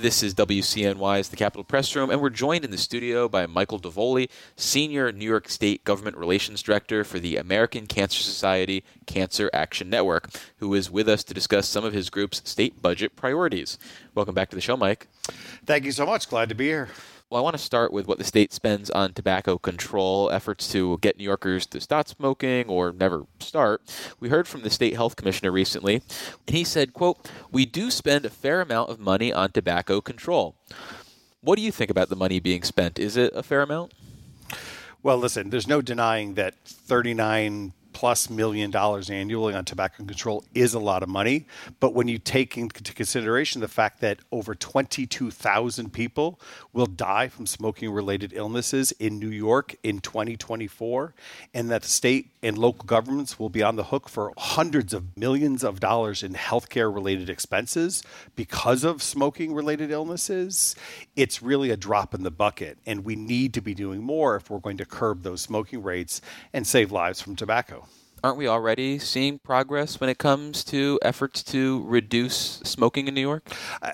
This is WCNY's The Capitol Press Room, and we're joined in the studio by Michael Davoli, Senior New York State Government Relations Director for the American Cancer Society Cancer Action Network, who is with us to discuss some of his group's state budget priorities. Welcome back to the show, Mike. Thank you so much. Glad to be here. Well, I want to start with what the state spends on tobacco control efforts to get New Yorkers to stop smoking or never start. We heard from the state health commissioner recently, and he said, quote, "We do spend a fair amount of money on tobacco control." What do you think about the money being spent? Is it a fair amount? Well, listen, there's no denying that 39 plus million dollars annually on tobacco control is a lot of money. But when you take into consideration the fact that over 22,000 people will die from smoking related illnesses in New York in 2024, and that the state and local governments will be on the hook for hundreds of millions of dollars in healthcare related expenses because of smoking related illnesses, it's really a drop in the bucket. And we need to be doing more if we're going to curb those smoking rates and save lives from tobacco aren't we already seeing progress when it comes to efforts to reduce smoking in New York?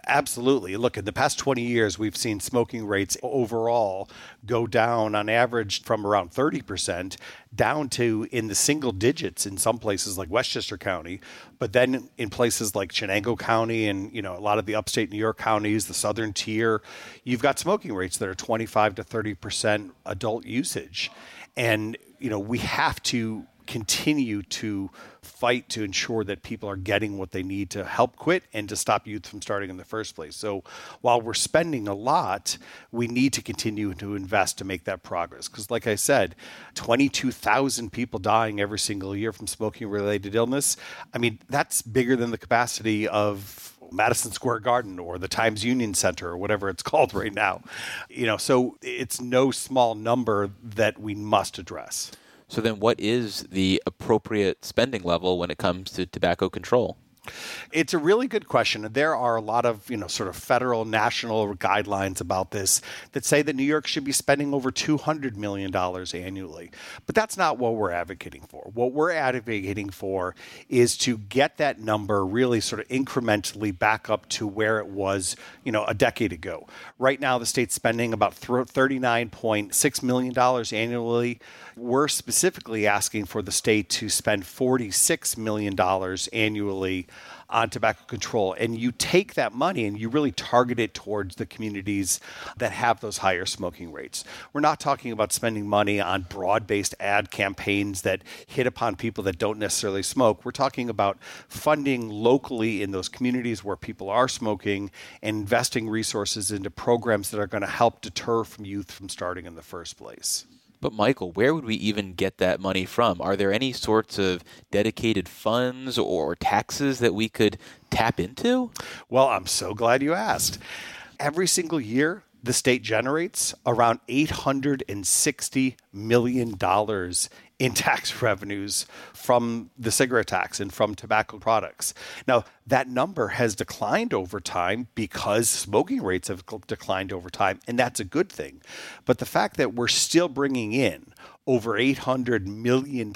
Absolutely. Look, in the past 20 years, we've seen smoking rates overall go down on average from around 30% down to in the single digits in some places like Westchester County, but then in places like Chenango County and you know a lot of the upstate New York counties, the southern tier, you've got smoking rates that are 25 to 30% adult usage. And you know, we have to continue to fight to ensure that people are getting what they need to help quit and to stop youth from starting in the first place. So while we're spending a lot, we need to continue to invest to make that progress. Because, like I said, 22,000 people dying every single year from smoking related illness. I mean, that's bigger than the capacity of Madison Square Garden or the Times Union Center or whatever it's called right now. You know, so it's no small number that we must address. So then, what is the appropriate spending level when it comes to tobacco control? It's a really good question. There are a lot of, you know, sort of federal, national guidelines about this that say that New York should be spending over $200 million annually. But that's not what we're advocating for. What we're advocating for is to get that number really sort of incrementally back up to where it was, you know, a decade ago. Right now, the state's spending about $39.6 million annually. We're specifically asking for the state to spend $46 million annually on tobacco control. And you take that money and you really target it towards the communities that have those higher smoking rates. We're not talking about spending money on broad based ad campaigns that hit upon people that don't necessarily smoke. We're talking about funding locally in those communities where people are smoking and investing resources into programs that are going to help deter from youth from starting in the first place. But Michael, where would we even get that money from? Are there any sorts of dedicated funds or taxes that we could tap into? Well, I'm so glad you asked. Every single year, the state generates around $860 million in tax revenues from the cigarette tax and from tobacco products. Now, that number has declined over time because smoking rates have declined over time, and that's a good thing. But the fact that we're still bringing in over $800 million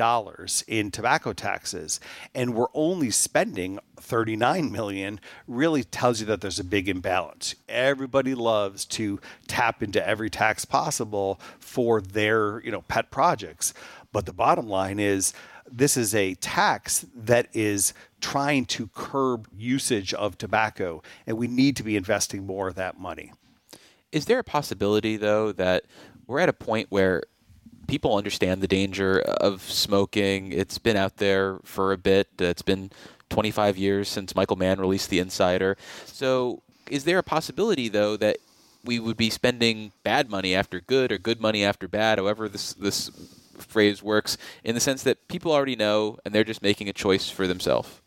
in tobacco taxes and we're only spending 39 million really tells you that there's a big imbalance. Everybody loves to tap into every tax possible for their, you know, pet projects. But the bottom line is this is a tax that is trying to curb usage of tobacco and we need to be investing more of that money. Is there a possibility though that we're at a point where people understand the danger of smoking. It's been out there for a bit. It's been 25 years since Michael Mann released The Insider. So, is there a possibility, though, that we would be spending bad money after good or good money after bad, however this this phrase works, in the sense that people already know and they're just making a choice for themselves?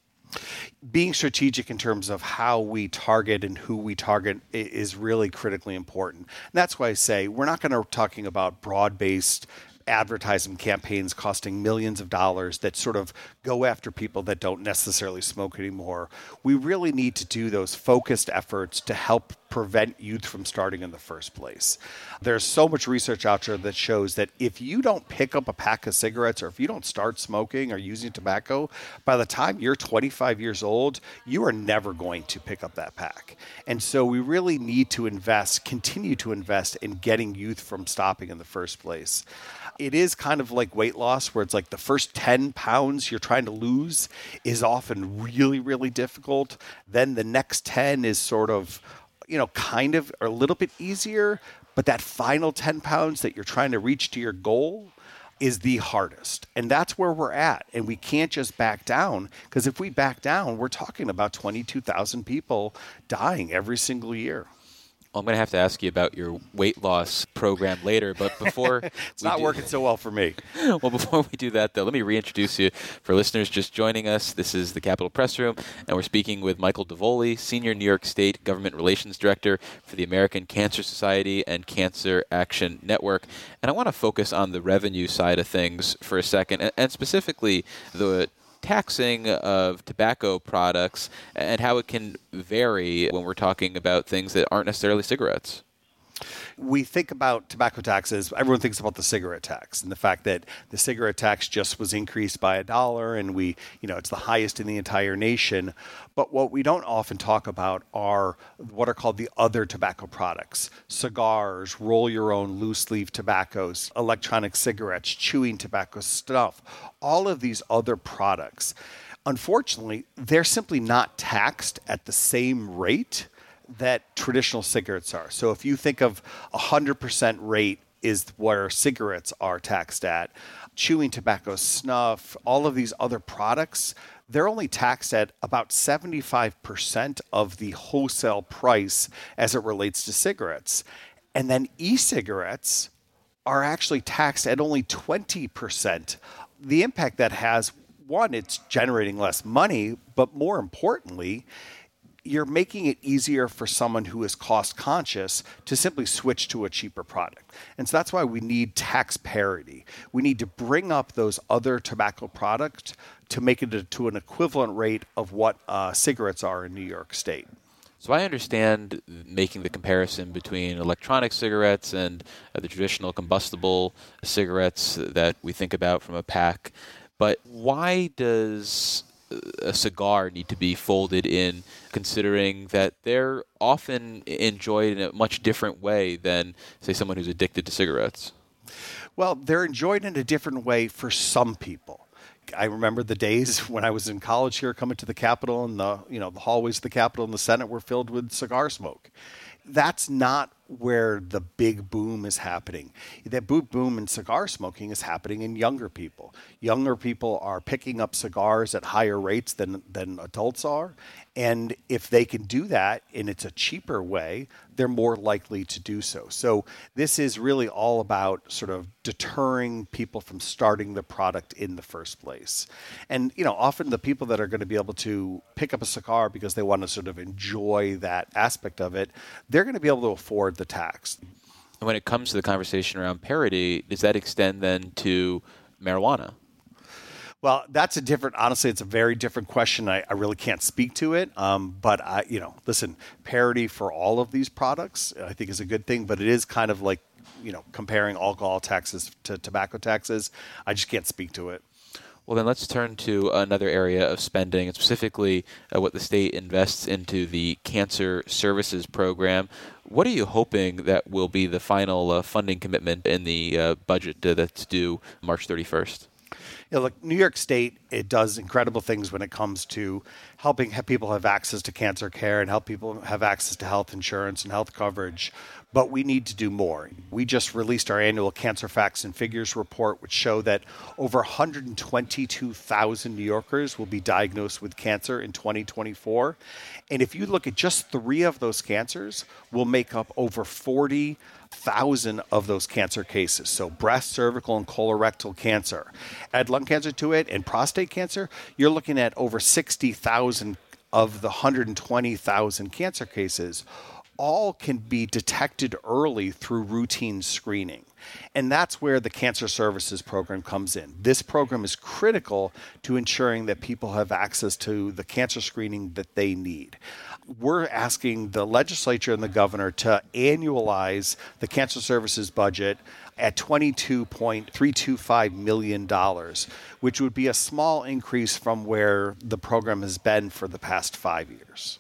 being strategic in terms of how we target and who we target is really critically important. And that's why I say we're not going to talking about broad-based advertising campaigns costing millions of dollars that sort of go after people that don't necessarily smoke anymore. We really need to do those focused efforts to help prevent youth from starting in the first place. There's so much research out there that shows that if you don't pick up a pack of cigarettes or if you don't start smoking or using tobacco, by the time you're 25 years old, you are never going to pick up that pack. And so we really need to invest, continue to invest in getting youth from stopping in the first place it is kind of like weight loss where it's like the first 10 pounds you're trying to lose is often really really difficult then the next 10 is sort of you know, kind of a little bit easier, but that final 10 pounds that you're trying to reach to your goal is the hardest. And that's where we're at. And we can't just back down because if we back down, we're talking about 22,000 people dying every single year. I'm going to have to ask you about your weight loss program later, but before it's not do, working so well for me. well, before we do that, though, let me reintroduce you for listeners just joining us. This is the Capitol Press Room, and we're speaking with Michael Davoli, Senior New York State Government Relations Director for the American Cancer Society and Cancer Action Network. And I want to focus on the revenue side of things for a second, and, and specifically the taxing of tobacco products and how it can vary when we're talking about things that aren't necessarily cigarettes we think about tobacco taxes, everyone thinks about the cigarette tax and the fact that the cigarette tax just was increased by a dollar and we, you know, it's the highest in the entire nation. But what we don't often talk about are what are called the other tobacco products cigars, roll your own loose leaf tobaccos, electronic cigarettes, chewing tobacco snuff, all of these other products. Unfortunately, they're simply not taxed at the same rate that traditional cigarettes are. So if you think of a 100% rate is where cigarettes are taxed at, chewing tobacco, snuff, all of these other products, they're only taxed at about 75% of the wholesale price as it relates to cigarettes. And then e cigarettes are actually taxed at only 20%. The impact that has one, it's generating less money, but more importantly, you're making it easier for someone who is cost conscious to simply switch to a cheaper product. And so that's why we need tax parity. We need to bring up those other tobacco products to make it to an equivalent rate of what uh, cigarettes are in New York State. So I understand making the comparison between electronic cigarettes and uh, the traditional combustible cigarettes that we think about from a pack. But why does a cigar need to be folded in, considering that they're often enjoyed in a much different way than, say, someone who's addicted to cigarettes? Well, they're enjoyed in a different way for some people. I remember the days when I was in college here, coming to the Capitol, and the you know the hallways of the Capitol and the Senate were filled with cigar smoke. That's not where the big boom is happening. That boot boom in cigar smoking is happening in younger people. Younger people are picking up cigars at higher rates than, than adults are. And if they can do that and it's a cheaper way, they're more likely to do so. So this is really all about sort of deterring people from starting the product in the first place. And you know, often the people that are going to be able to pick up a cigar because they want to sort of enjoy that aspect of it, they're going to be able to afford the tax. And when it comes to the conversation around parity, does that extend then to marijuana? Well, that's a different. Honestly, it's a very different question. I, I really can't speak to it. Um, but I, you know, listen, parity for all of these products, I think is a good thing. But it is kind of like, you know, comparing alcohol taxes to tobacco taxes. I just can't speak to it. Well, then let's turn to another area of spending, and specifically uh, what the state invests into the Cancer Services Program. What are you hoping that will be the final uh, funding commitment in the uh, budget that's due March 31st? You know, look, New York State it does incredible things when it comes to helping people have access to cancer care and help people have access to health insurance and health coverage. But we need to do more. We just released our annual Cancer Facts and Figures report, which show that over 122,000 New Yorkers will be diagnosed with cancer in 2024. And if you look at just three of those cancers, will make up over 40 thousand of those cancer cases. So breast, cervical, and colorectal cancer. Add lung cancer to it and prostate cancer, you're looking at over 60,000 of the 120,000 cancer cases all can be detected early through routine screening. And that's where the Cancer Services Program comes in. This program is critical to ensuring that people have access to the cancer screening that they need. We're asking the legislature and the governor to annualize the Cancer Services budget at $22.325 million, which would be a small increase from where the program has been for the past five years.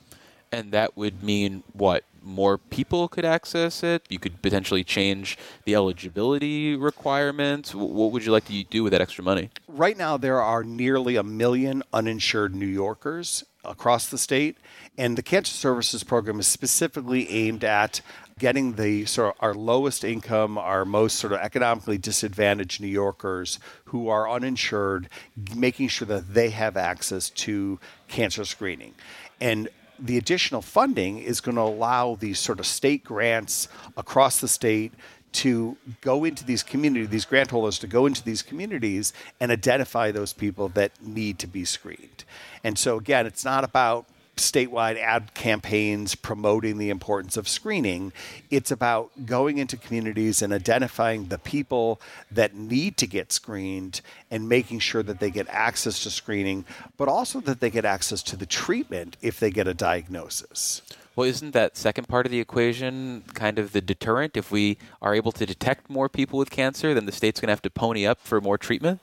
And that would mean what? More people could access it? You could potentially change the eligibility requirements? What would you like to do with that extra money? Right now, there are nearly a million uninsured New Yorkers across the state, and the Cancer Services Program is specifically aimed at getting the sort of our lowest income, our most sort of economically disadvantaged New Yorkers who are uninsured, making sure that they have access to cancer screening. And the additional funding is going to allow these sort of state grants across the state to go into these communities, these grant holders to go into these communities and identify those people that need to be screened. And so, again, it's not about statewide ad campaigns promoting the importance of screening. It's about going into communities and identifying the people that need to get screened and making sure that they get access to screening, but also that they get access to the treatment if they get a diagnosis. Well, isn't that second part of the equation kind of the deterrent? If we are able to detect more people with cancer, then the state's going to have to pony up for more treatment?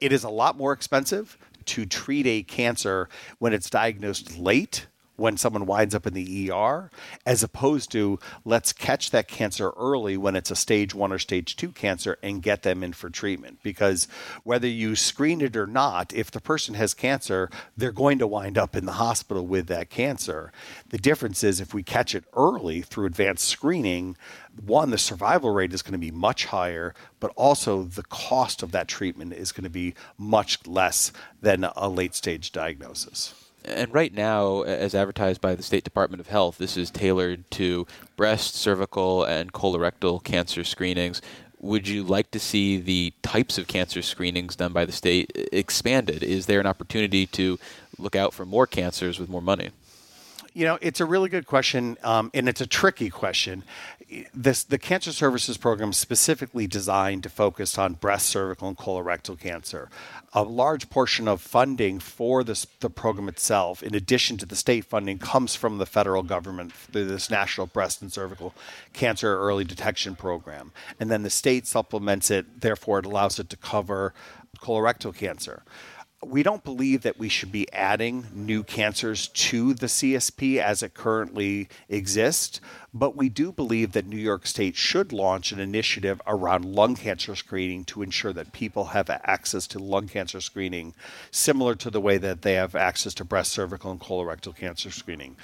It is a lot more expensive to treat a cancer when it's diagnosed late when someone winds up in the ER, as opposed to let's catch that cancer early when it's a stage one or stage two cancer and get them in for treatment. Because whether you screen it or not, if the person has cancer, they're going to wind up in the hospital with that cancer. The difference is if we catch it early through advanced screening, one, the survival rate is going to be much higher, but also the cost of that treatment is going to be much less than a late stage diagnosis. And right now, as advertised by the State Department of Health, this is tailored to breast, cervical, and colorectal cancer screenings. Would you like to see the types of cancer screenings done by the state expanded? Is there an opportunity to look out for more cancers with more money? You know, it's a really good question, um, and it's a tricky question. This the Cancer Services Program is specifically designed to focus on breast, cervical, and colorectal cancer. A large portion of funding for this the program itself, in addition to the state funding, comes from the federal government through this National Breast and Cervical Cancer Early Detection Program, and then the state supplements it. Therefore, it allows it to cover colorectal cancer we don't believe that we should be adding new cancers to the CSP as it currently exists, but we do believe that New York State should launch an initiative around lung cancer screening to ensure that people have access to lung cancer screening, similar to the way that they have access to breast, cervical, and colorectal cancer screening.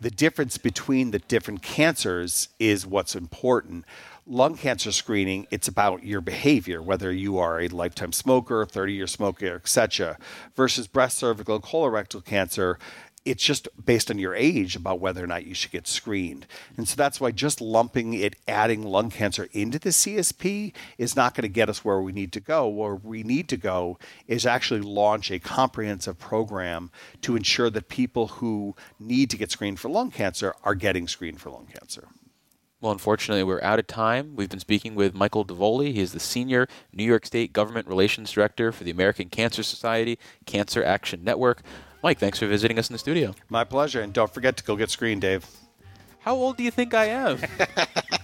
The difference between the different cancers is what's important lung cancer screening, it's about your behavior, whether you are a lifetime smoker, 30 year smoker, etc., versus breast, cervical, colorectal cancer. It's just based on your age about whether or not you should get screened. And so that's why just lumping it, adding lung cancer into the CSP is not going to get us where we need to go. Where we need to go is actually launch a comprehensive program to ensure that people who need to get screened for lung cancer are getting screened for lung cancer. Well, unfortunately, we're out of time. We've been speaking with Michael Davoli. He is the Senior New York State Government Relations Director for the American Cancer Society Cancer Action Network. Mike, thanks for visiting us in the studio. My pleasure. And don't forget to go get screened, Dave. How old do you think I am?